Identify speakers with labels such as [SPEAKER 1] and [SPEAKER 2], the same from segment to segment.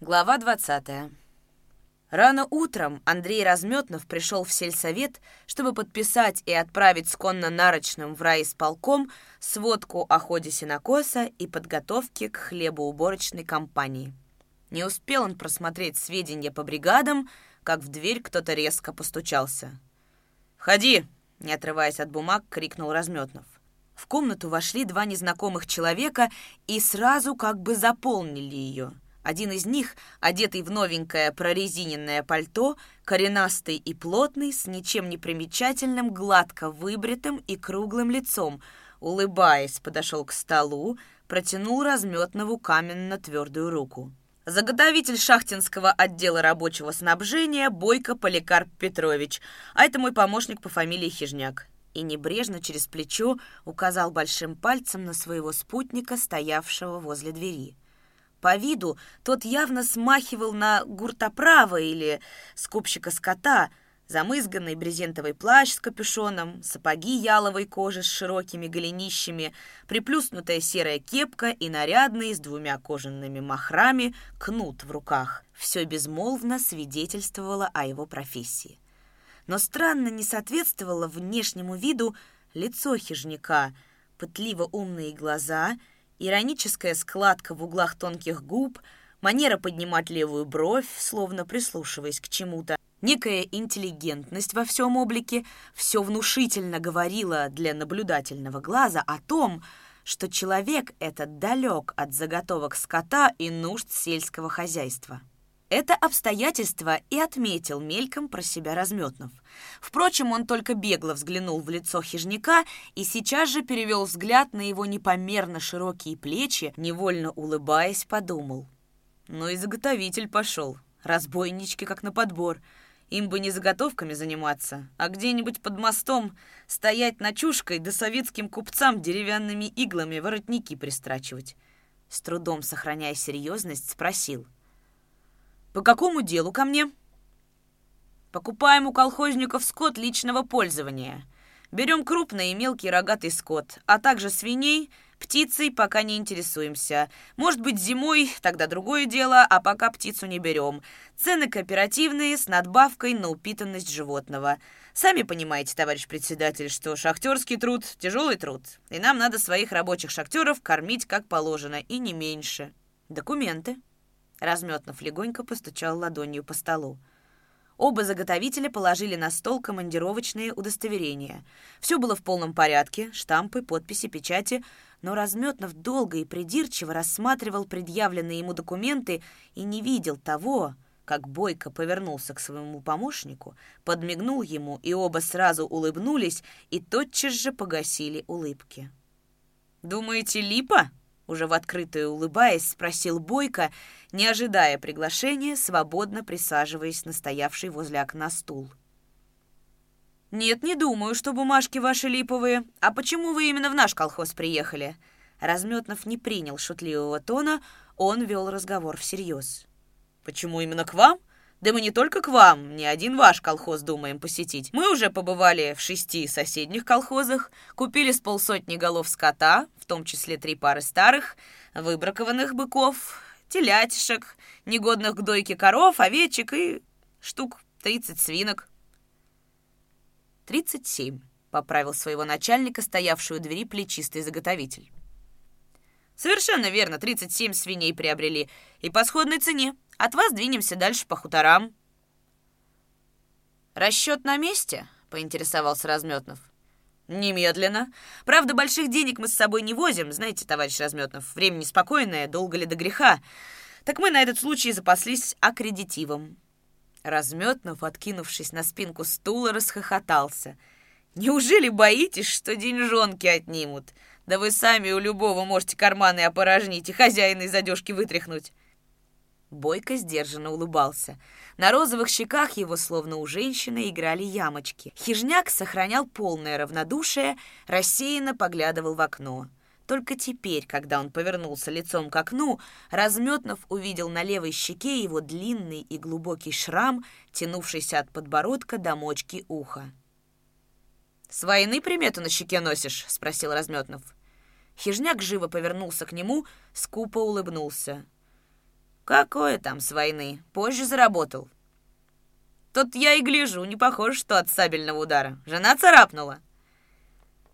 [SPEAKER 1] Глава 20. Рано утром Андрей Разметнов пришел в сельсовет, чтобы подписать и отправить сконно-нарочным в райисполком сводку о ходе сенокоса и подготовке к хлебоуборочной кампании. Не успел он просмотреть сведения по бригадам, как в дверь кто-то резко постучался. «Входи!» — не отрываясь от бумаг, крикнул Разметнов. В комнату вошли два незнакомых человека и сразу как бы заполнили ее — один из них, одетый в новенькое прорезиненное пальто, коренастый и плотный, с ничем не примечательным, гладко выбритым и круглым лицом, улыбаясь, подошел к столу, протянул разметнову каменно-твердую руку. Заготовитель шахтинского отдела рабочего снабжения Бойко Поликарп Петрович, а это мой помощник по фамилии Хижняк. И небрежно через плечо указал большим пальцем на своего спутника, стоявшего возле двери. По виду тот явно смахивал на гуртоправа или скупщика скота, замызганный брезентовый плащ с капюшоном, сапоги яловой кожи с широкими голенищами, приплюснутая серая кепка и нарядный с двумя кожаными махрами кнут в руках. Все безмолвно свидетельствовало о его профессии. Но странно не соответствовало внешнему виду лицо хижняка, пытливо умные глаза — Ироническая складка в углах тонких губ, манера поднимать левую бровь, словно прислушиваясь к чему-то, некая интеллигентность во всем облике, все внушительно говорило для наблюдательного глаза о том, что человек этот далек от заготовок скота и нужд сельского хозяйства. Это обстоятельство и отметил мельком про себя Разметнов. Впрочем, он только бегло взглянул в лицо хижняка и сейчас же перевел взгляд на его непомерно широкие плечи, невольно улыбаясь, подумал. Ну и пошел. Разбойнички как на подбор. Им бы не заготовками заниматься, а где-нибудь под мостом стоять ночушкой да советским купцам деревянными иглами воротники пристрачивать. С трудом сохраняя серьезность, спросил — «По какому делу ко мне?» «Покупаем у колхозников скот личного пользования. Берем крупный и мелкий рогатый скот, а также свиней, птицей пока не интересуемся. Может быть, зимой, тогда другое дело, а пока птицу не берем. Цены кооперативные, с надбавкой на упитанность животного. Сами понимаете, товарищ председатель, что шахтерский труд – тяжелый труд, и нам надо своих рабочих шахтеров кормить как положено, и не меньше. Документы». Разметнов легонько постучал ладонью по столу. Оба заготовителя положили на стол командировочные удостоверения. Все было в полном порядке, штампы, подписи, печати, но Разметнов долго и придирчиво рассматривал предъявленные ему документы и не видел того, как Бойко повернулся к своему помощнику, подмигнул ему, и оба сразу улыбнулись и тотчас же погасили улыбки. «Думаете, липа?» Уже в открытую улыбаясь, спросил Бойко, не ожидая приглашения, свободно присаживаясь на стоявший возле окна стул. «Нет, не думаю, что бумажки ваши липовые. А почему вы именно в наш колхоз приехали?» Разметнов не принял шутливого тона, он вел разговор всерьез. «Почему именно к вам? Да мы не только к вам, ни один ваш колхоз думаем посетить. Мы уже побывали в шести соседних колхозах, купили с полсотни голов скота, том числе три пары старых, выбракованных быков, телятишек, негодных к дойке коров, овечек и штук 30 свинок. «Тридцать семь», — поправил своего начальника, стоявшую у двери плечистый заготовитель. «Совершенно верно, 37 свиней приобрели. И по сходной цене. От вас двинемся дальше по хуторам». «Расчет на месте?» — поинтересовался Разметнов. «Немедленно. Правда, больших денег мы с собой не возим, знаете, товарищ Разметнов, время неспокойное, долго ли до греха. Так мы на этот случай запаслись аккредитивом». Разметнов, откинувшись на спинку стула, расхохотался. «Неужели боитесь, что деньжонки отнимут? Да вы сами у любого можете карманы опорожнить и хозяина из одежки вытряхнуть». Бойко сдержанно улыбался. На розовых щеках его, словно у женщины, играли ямочки. Хижняк сохранял полное равнодушие, рассеянно поглядывал в окно. Только теперь, когда он повернулся лицом к окну, Разметнов увидел на левой щеке его длинный и глубокий шрам, тянувшийся от подбородка до мочки уха. «С войны примету на щеке носишь?» — спросил Разметнов. Хижняк живо повернулся к нему, скупо улыбнулся. «Какое там с войны? Позже заработал». «Тут я и гляжу, не похоже, что от сабельного удара. Жена царапнула».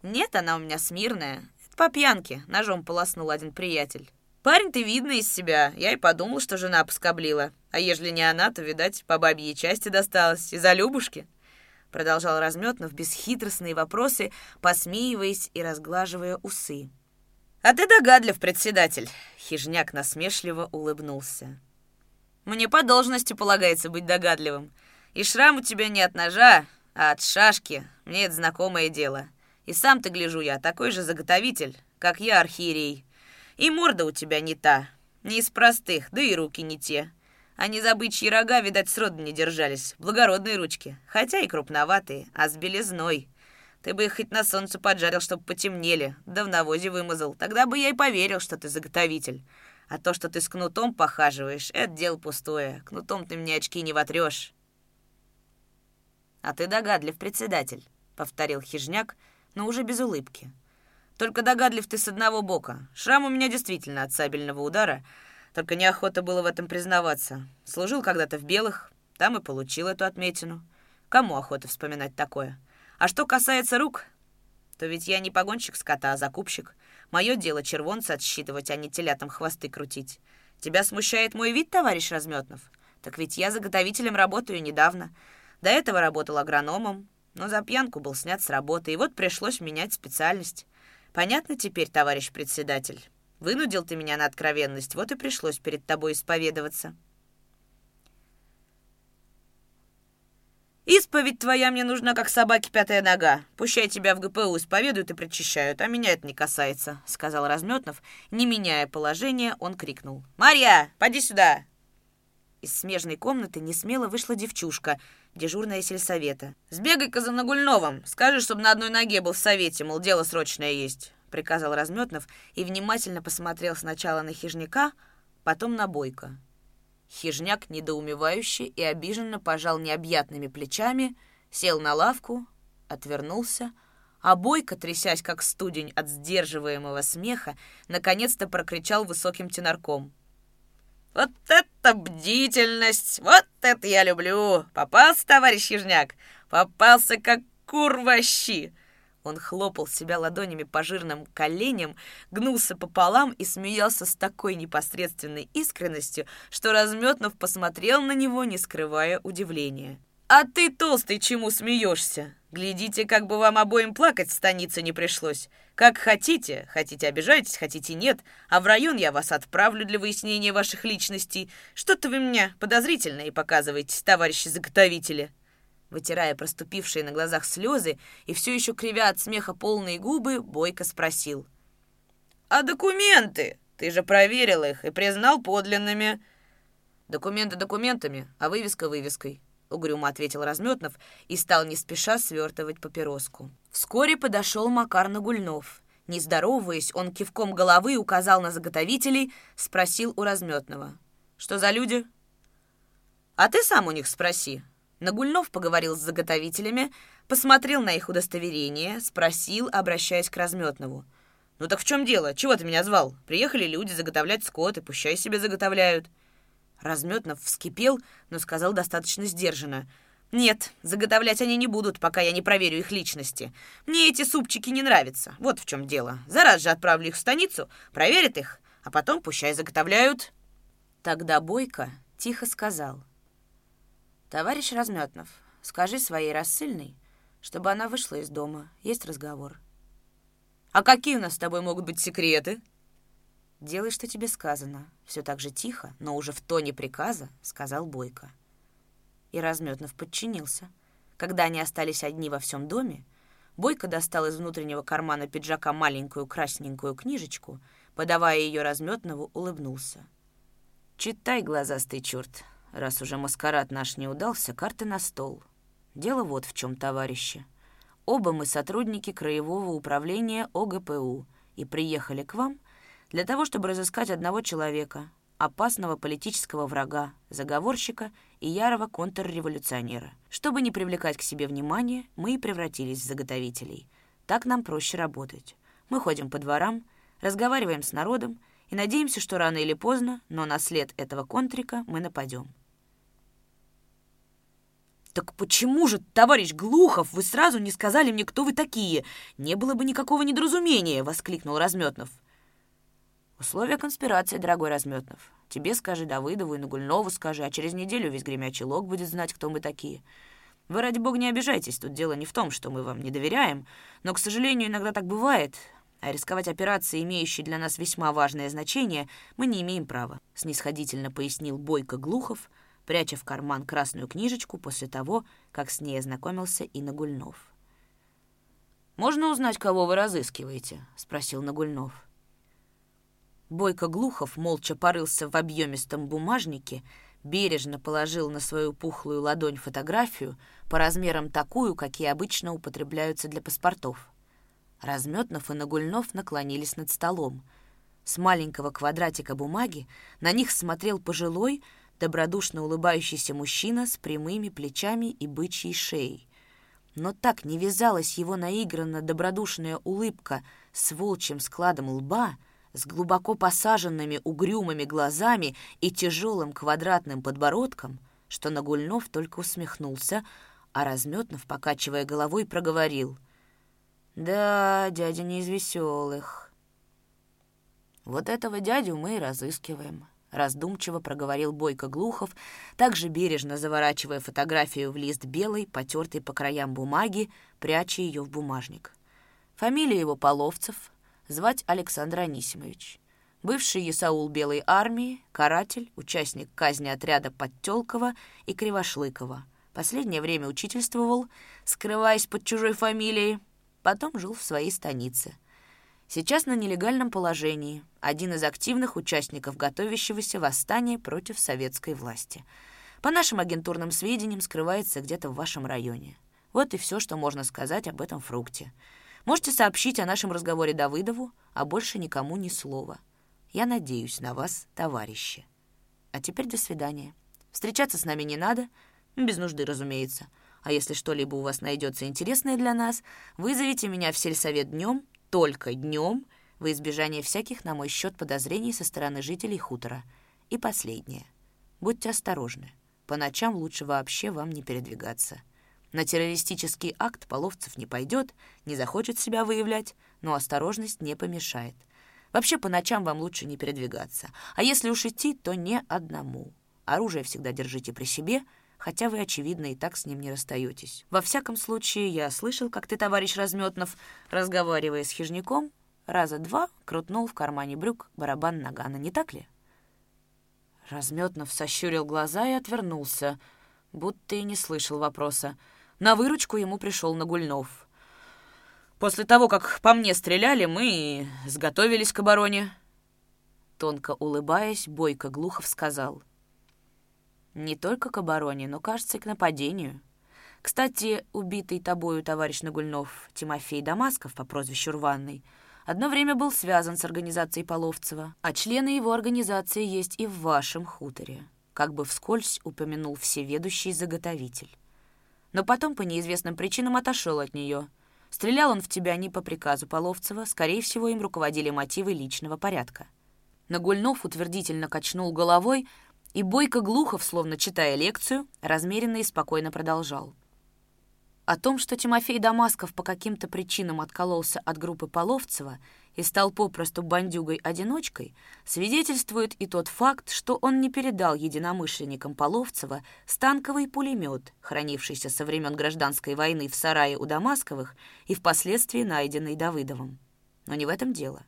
[SPEAKER 1] «Нет, она у меня смирная. Это по пьянке», — ножом полоснул один приятель. «Парень ты видный из себя. Я и подумал, что жена поскоблила. А ежели не она, то, видать, по бабьей части досталось. Из-за Любушки». Продолжал Разметнов бесхитростные вопросы, посмеиваясь и разглаживая усы. «А ты догадлив, председатель!» Хижняк насмешливо улыбнулся. «Мне по должности полагается быть догадливым. И шрам у тебя не от ножа, а от шашки. Мне это знакомое дело. И сам ты, гляжу я, такой же заготовитель, как я, архиерей. И морда у тебя не та, не из простых, да и руки не те. Они за бычьи рога, видать, сроду не держались. Благородные ручки, хотя и крупноватые, а с белизной. Ты бы их хоть на солнце поджарил, чтобы потемнели, да в навозе вымазал. Тогда бы я и поверил, что ты заготовитель. А то, что ты с кнутом похаживаешь, это дело пустое. Кнутом ты мне очки не вотрешь. А ты догадлив, председатель, — повторил хижняк, но уже без улыбки. Только догадлив ты с одного бока. Шрам у меня действительно от сабельного удара, только неохота было в этом признаваться. Служил когда-то в белых, там и получил эту отметину. Кому охота вспоминать такое? — а что касается рук, то ведь я не погонщик скота, а закупщик. Мое дело червонца отсчитывать, а не телятам хвосты крутить. Тебя смущает мой вид, товарищ Разметнов? Так ведь я заготовителем работаю недавно. До этого работал агрономом, но за пьянку был снят с работы, и вот пришлось менять специальность. Понятно теперь, товарищ председатель? Вынудил ты меня на откровенность, вот и пришлось перед тобой исповедоваться. «Исповедь твоя мне нужна, как собаке пятая нога. Пущай тебя в ГПУ исповедуют и причащают, а меня это не касается», — сказал Разметнов. Не меняя положения, он крикнул. «Марья, поди сюда!» Из смежной комнаты несмело вышла девчушка, дежурная сельсовета. «Сбегай-ка за Нагульновым, скажи, чтобы на одной ноге был в совете, мол, дело срочное есть», — приказал Разметнов и внимательно посмотрел сначала на хижняка, потом на Бойко. Хижняк недоумевающе и обиженно пожал необъятными плечами, сел на лавку, отвернулся, а Бойко, трясясь как студень от сдерживаемого смеха, наконец-то прокричал высоким тенорком. «Вот это бдительность! Вот это я люблю! Попался, товарищ Хижняк! Попался, как курва щи!» Он хлопал себя ладонями по жирным коленям, гнулся пополам и смеялся с такой непосредственной искренностью, что Разметнов посмотрел на него, не скрывая удивления. «А ты, толстый, чему смеешься? Глядите, как бы вам обоим плакать в станице не пришлось. Как хотите, хотите обижайтесь, хотите нет, а в район я вас отправлю для выяснения ваших личностей. Что-то вы мне подозрительное показываете, товарищи заготовители» вытирая проступившие на глазах слезы и все еще кривя от смеха полные губы, Бойко спросил. «А документы? Ты же проверил их и признал подлинными». «Документы документами, а вывеска вывеской», — угрюмо ответил Разметнов и стал не спеша свертывать папироску. Вскоре подошел Макар Нагульнов. Не здороваясь, он кивком головы указал на заготовителей, спросил у Разметного. «Что за люди?» «А ты сам у них спроси», Нагульнов поговорил с заготовителями, посмотрел на их удостоверение, спросил, обращаясь к Разметнову. «Ну так в чем дело? Чего ты меня звал? Приехали люди заготовлять скот, и пущай себе заготовляют». Разметнов вскипел, но сказал достаточно сдержанно. «Нет, заготовлять они не будут, пока я не проверю их личности. Мне эти супчики не нравятся. Вот в чем дело. Зараз же отправлю их в станицу, проверят их, а потом пущай заготовляют». Тогда Бойко тихо сказал — «Товарищ Разметнов, скажи своей рассыльной, чтобы она вышла из дома. Есть разговор». «А какие у нас с тобой могут быть секреты?» «Делай, что тебе сказано». Все так же тихо, но уже в тоне приказа, сказал Бойко. И Разметнов подчинился. Когда они остались одни во всем доме, Бойко достал из внутреннего кармана пиджака маленькую красненькую книжечку, подавая ее Разметнову, улыбнулся. «Читай, глазастый черт, Раз уже маскарад наш не удался, карты на стол. Дело вот в чем, товарищи. Оба мы сотрудники Краевого управления ОГПУ и приехали к вам для того, чтобы разыскать одного человека, опасного политического врага, заговорщика и ярого контрреволюционера. Чтобы не привлекать к себе внимания, мы и превратились в заготовителей. Так нам проще работать. Мы ходим по дворам, разговариваем с народом и надеемся, что рано или поздно, но на след этого контрика мы нападем. «Так почему же, товарищ Глухов, вы сразу не сказали мне, кто вы такие? Не было бы никакого недоразумения!» — воскликнул Разметнов. «Условия конспирации, дорогой Разметнов. Тебе скажи Давыдову и Нагульнову скажи, а через неделю весь гремячий лог будет знать, кто мы такие. Вы, ради бога, не обижайтесь, тут дело не в том, что мы вам не доверяем, но, к сожалению, иногда так бывает, а рисковать операцией, имеющей для нас весьма важное значение, мы не имеем права», — снисходительно пояснил Бойко Глухов — пряча в карман красную книжечку после того, как с ней ознакомился и Нагульнов. «Можно узнать, кого вы разыскиваете?» — спросил Нагульнов. Бойко Глухов молча порылся в объемистом бумажнике, бережно положил на свою пухлую ладонь фотографию по размерам такую, какие обычно употребляются для паспортов. Разметнов и Нагульнов наклонились над столом. С маленького квадратика бумаги на них смотрел пожилой, добродушно улыбающийся мужчина с прямыми плечами и бычьей шеей. Но так не вязалась его наигранно добродушная улыбка с волчьим складом лба, с глубоко посаженными угрюмыми глазами и тяжелым квадратным подбородком, что Нагульнов только усмехнулся, а Разметнов, покачивая головой, проговорил. «Да, дядя не из веселых. Вот этого дядю мы и разыскиваем» раздумчиво проговорил Бойко Глухов, также бережно заворачивая фотографию в лист белой, потертый по краям бумаги, пряча ее в бумажник. Фамилия его Половцев, звать Александр Анисимович. Бывший Исаул Белой армии, каратель, участник казни отряда Подтелкова и Кривошлыкова. Последнее время учительствовал, скрываясь под чужой фамилией, потом жил в своей станице — Сейчас на нелегальном положении, один из активных участников готовящегося восстания против советской власти. По нашим агентурным сведениям, скрывается где-то в вашем районе. Вот и все, что можно сказать об этом фрукте. Можете сообщить о нашем разговоре Давыдову, а больше никому ни слова. Я надеюсь на вас, товарищи. А теперь до свидания. Встречаться с нами не надо, без нужды, разумеется. А если что-либо у вас найдется интересное для нас, вызовите меня в сельсовет днем только днем, во избежание всяких на мой счет подозрений со стороны жителей хутора. И последнее. Будьте осторожны. По ночам лучше вообще вам не передвигаться. На террористический акт Половцев не пойдет, не захочет себя выявлять, но осторожность не помешает. Вообще по ночам вам лучше не передвигаться. А если уж идти, то не одному. Оружие всегда держите при себе — хотя вы, очевидно, и так с ним не расстаетесь. Во всяком случае, я слышал, как ты, товарищ Разметнов, разговаривая с хижняком, раза два крутнул в кармане брюк барабан нагана, не так ли? Разметнов сощурил глаза и отвернулся, будто и не слышал вопроса. На выручку ему пришел Нагульнов. «После того, как по мне стреляли, мы сготовились к обороне». Тонко улыбаясь, Бойко Глухов сказал — не только к обороне, но, кажется, и к нападению. Кстати, убитый тобою товарищ Нагульнов Тимофей Дамасков по прозвищу Рванный одно время был связан с организацией Половцева, а члены его организации есть и в вашем хуторе, как бы вскользь упомянул всеведущий заготовитель. Но потом по неизвестным причинам отошел от нее. Стрелял он в тебя не по приказу Половцева, скорее всего, им руководили мотивы личного порядка. Нагульнов утвердительно качнул головой, и Бойко Глухов, словно читая лекцию, размеренно и спокойно продолжал. О том, что Тимофей Дамасков по каким-то причинам откололся от группы Половцева и стал попросту бандюгой-одиночкой, свидетельствует и тот факт, что он не передал единомышленникам Половцева станковый пулемет, хранившийся со времен гражданской войны в сарае у Дамасковых и впоследствии найденный Давыдовым. Но не в этом дело.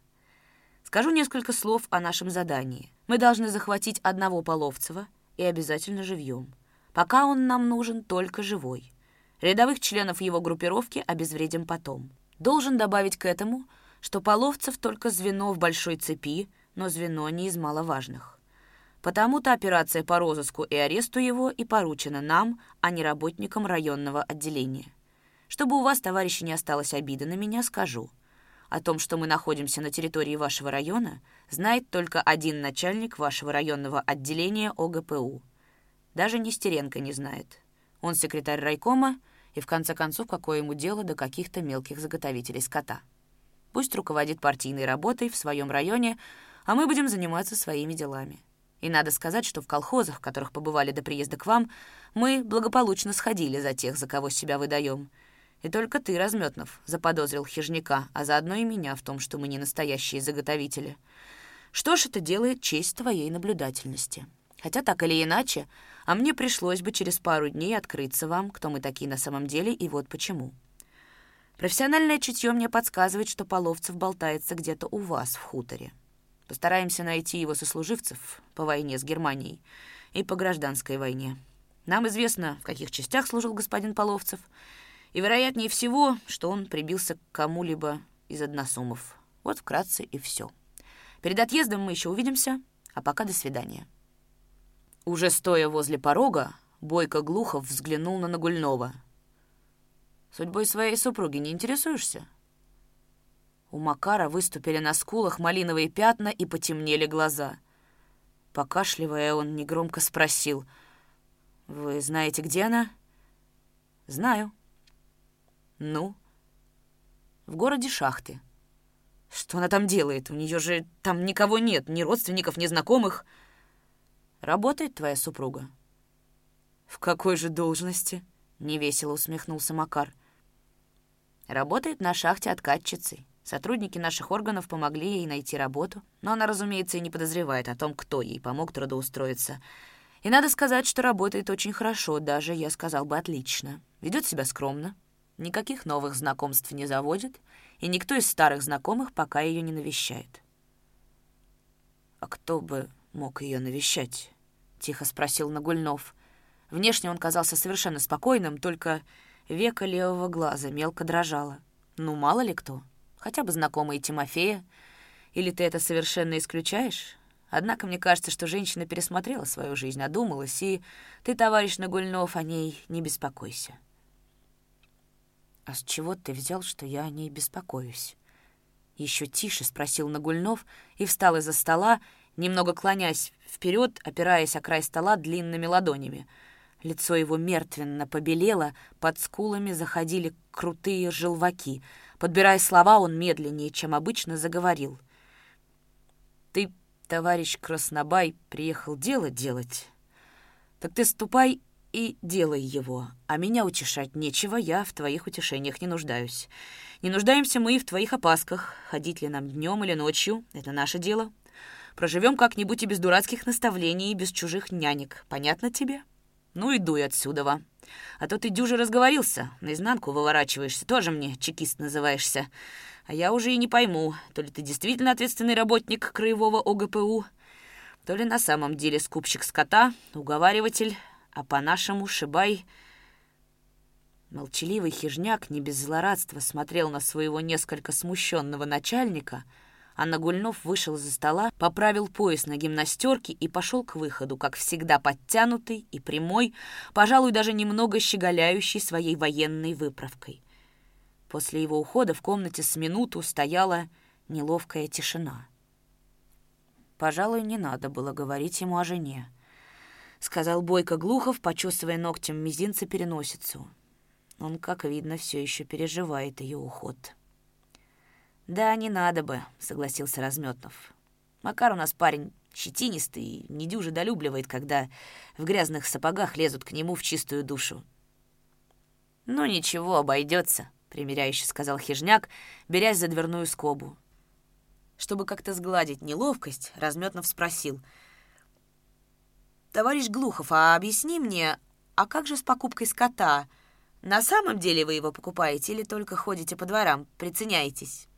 [SPEAKER 1] Скажу несколько слов о нашем задании. Мы должны захватить одного Половцева и обязательно живьем. Пока он нам нужен только живой. Рядовых членов его группировки обезвредим потом. Должен добавить к этому, что Половцев только звено в большой цепи, но звено не из маловажных. Потому-то операция по розыску и аресту его и поручена нам, а не работникам районного отделения. Чтобы у вас, товарищи, не осталось обиды на меня, скажу — о том, что мы находимся на территории вашего района, знает только один начальник вашего районного отделения ОГПУ. Даже Нестеренко не знает. Он секретарь райкома, и в конце концов, какое ему дело до каких-то мелких заготовителей скота. Пусть руководит партийной работой в своем районе, а мы будем заниматься своими делами. И надо сказать, что в колхозах, в которых побывали до приезда к вам, мы благополучно сходили за тех, за кого себя выдаем. И только ты, Разметнов, заподозрил хижняка, а заодно и меня в том, что мы не настоящие заготовители. Что ж, это делает честь твоей наблюдательности. Хотя так или иначе, а мне пришлось бы через пару дней открыться вам, кто мы такие на самом деле, и вот почему. Профессиональное чутье мне подсказывает, что Половцев болтается где-то у вас в хуторе. Постараемся найти его сослуживцев по войне с Германией и по гражданской войне. Нам известно, в каких частях служил господин Половцев, и, вероятнее всего, что он прибился к кому-либо из односумов. Вот вкратце и все. Перед отъездом мы еще увидимся, а пока до свидания. Уже стоя возле порога, Бойко Глухов взглянул на Нагульнова. «Судьбой своей супруги не интересуешься?» У Макара выступили на скулах малиновые пятна и потемнели глаза. Покашливая, он негромко спросил. «Вы знаете, где она?» «Знаю». «Ну?» «В городе Шахты». «Что она там делает? У нее же там никого нет, ни родственников, ни знакомых». Работает твоя супруга?» «В какой же должности?» — невесело усмехнулся Макар. «Работает на шахте откатчицей. Сотрудники наших органов помогли ей найти работу, но она, разумеется, и не подозревает о том, кто ей помог трудоустроиться. И надо сказать, что работает очень хорошо, даже, я сказал бы, отлично. Ведет себя скромно, никаких новых знакомств не заводит, и никто из старых знакомых пока ее не навещает. А кто бы мог ее навещать?» — тихо спросил Нагульнов. Внешне он казался совершенно спокойным, только века левого глаза мелко дрожало. Ну, мало ли кто. Хотя бы знакомые Тимофея. Или ты это совершенно исключаешь? Однако мне кажется, что женщина пересмотрела свою жизнь, одумалась, и ты, товарищ Нагульнов, о ней не беспокойся. «А с чего ты взял, что я о ней беспокоюсь?» Еще тише спросил Нагульнов и встал из-за стола, немного клонясь вперед, опираясь о край стола длинными ладонями. Лицо его мертвенно побелело, под скулами заходили крутые желваки. Подбирая слова, он медленнее, чем обычно, заговорил. «Ты, товарищ Краснобай, приехал дело делать? Так ты ступай и делай его, а меня утешать нечего, я в твоих утешениях не нуждаюсь. Не нуждаемся мы и в твоих опасках, ходить ли нам днем или ночью — это наше дело». Проживем как-нибудь и без дурацких наставлений, и без чужих нянек. Понятно тебе? Ну и дуй отсюда. А то ты дюже разговорился, наизнанку выворачиваешься, тоже мне чекист называешься. А я уже и не пойму, то ли ты действительно ответственный работник краевого ОГПУ, то ли на самом деле скупщик скота, уговариватель, а по-нашему шибай... Молчаливый хижняк не без злорадства смотрел на своего несколько смущенного начальника — а Нагульнов вышел за стола, поправил пояс на гимнастерке и пошел к выходу, как всегда подтянутый и прямой, пожалуй, даже немного щеголяющий своей военной выправкой. После его ухода в комнате с минуту стояла неловкая тишина. Пожалуй, не надо было говорить ему о жене. — сказал Бойко Глухов, почесывая ногтем мизинца переносицу. Он, как видно, все еще переживает ее уход. «Да, не надо бы», — согласился Разметнов. «Макар у нас парень щетинистый и недюже долюбливает, когда в грязных сапогах лезут к нему в чистую душу». «Ну ничего, обойдется», — примиряюще сказал хижняк, берясь за дверную скобу. Чтобы как-то сгладить неловкость, Разметнов спросил. «Товарищ Глухов, а объясни мне, а как же с покупкой скота? На самом деле вы его покупаете или только ходите по дворам, приценяетесь?»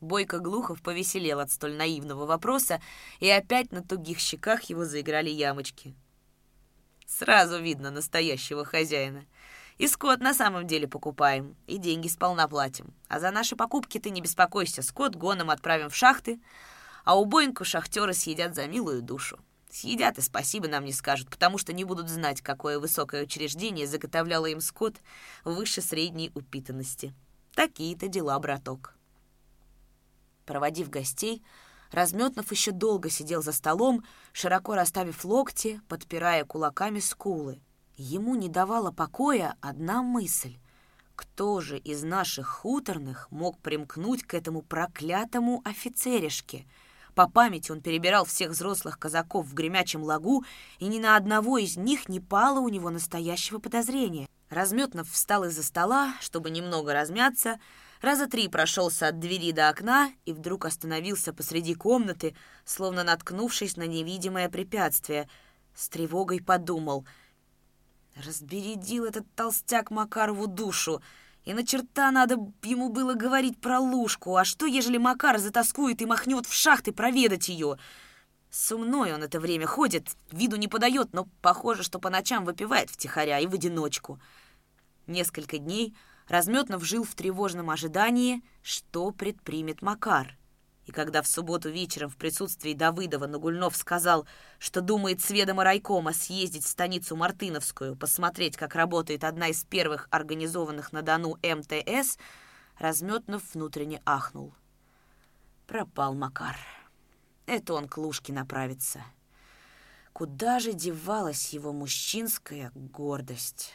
[SPEAKER 1] Бойко Глухов повеселел от столь наивного вопроса, и опять на тугих щеках его заиграли ямочки. Сразу видно настоящего хозяина. И скот на самом деле покупаем, и деньги сполна платим. А за наши покупки ты не беспокойся, скот гоном отправим в шахты, а убоинку шахтеры съедят за милую душу. Съедят и спасибо нам не скажут, потому что не будут знать, какое высокое учреждение заготовляло им скот выше средней упитанности. Такие-то дела, браток. Проводив гостей, Разметнов еще долго сидел за столом, широко расставив локти, подпирая кулаками скулы. Ему не давала покоя одна мысль. Кто же из наших хуторных мог примкнуть к этому проклятому офицеришке, По памяти он перебирал всех взрослых казаков в гремячем лагу, и ни на одного из них не пало у него настоящего подозрения. Разметнов встал из-за стола, чтобы немного размяться, раза три прошелся от двери до окна и вдруг остановился посреди комнаты, словно наткнувшись на невидимое препятствие. С тревогой подумал. Разбередил этот толстяк Макарову душу. И на черта надо ему было говорить про лужку. А что, ежели Макар затаскует и махнет в шахты проведать ее? Сумной он это время ходит, виду не подает, но похоже, что по ночам выпивает втихаря и в одиночку. Несколько дней Разметнов жил в тревожном ожидании, что предпримет Макар. И когда в субботу вечером в присутствии Давыдова Нагульнов сказал, что думает с ведома райкома съездить в станицу Мартыновскую, посмотреть, как работает одна из первых организованных на Дону МТС, Разметнов внутренне ахнул. Пропал Макар. Это он к Лужке направится. Куда же девалась его мужчинская гордость?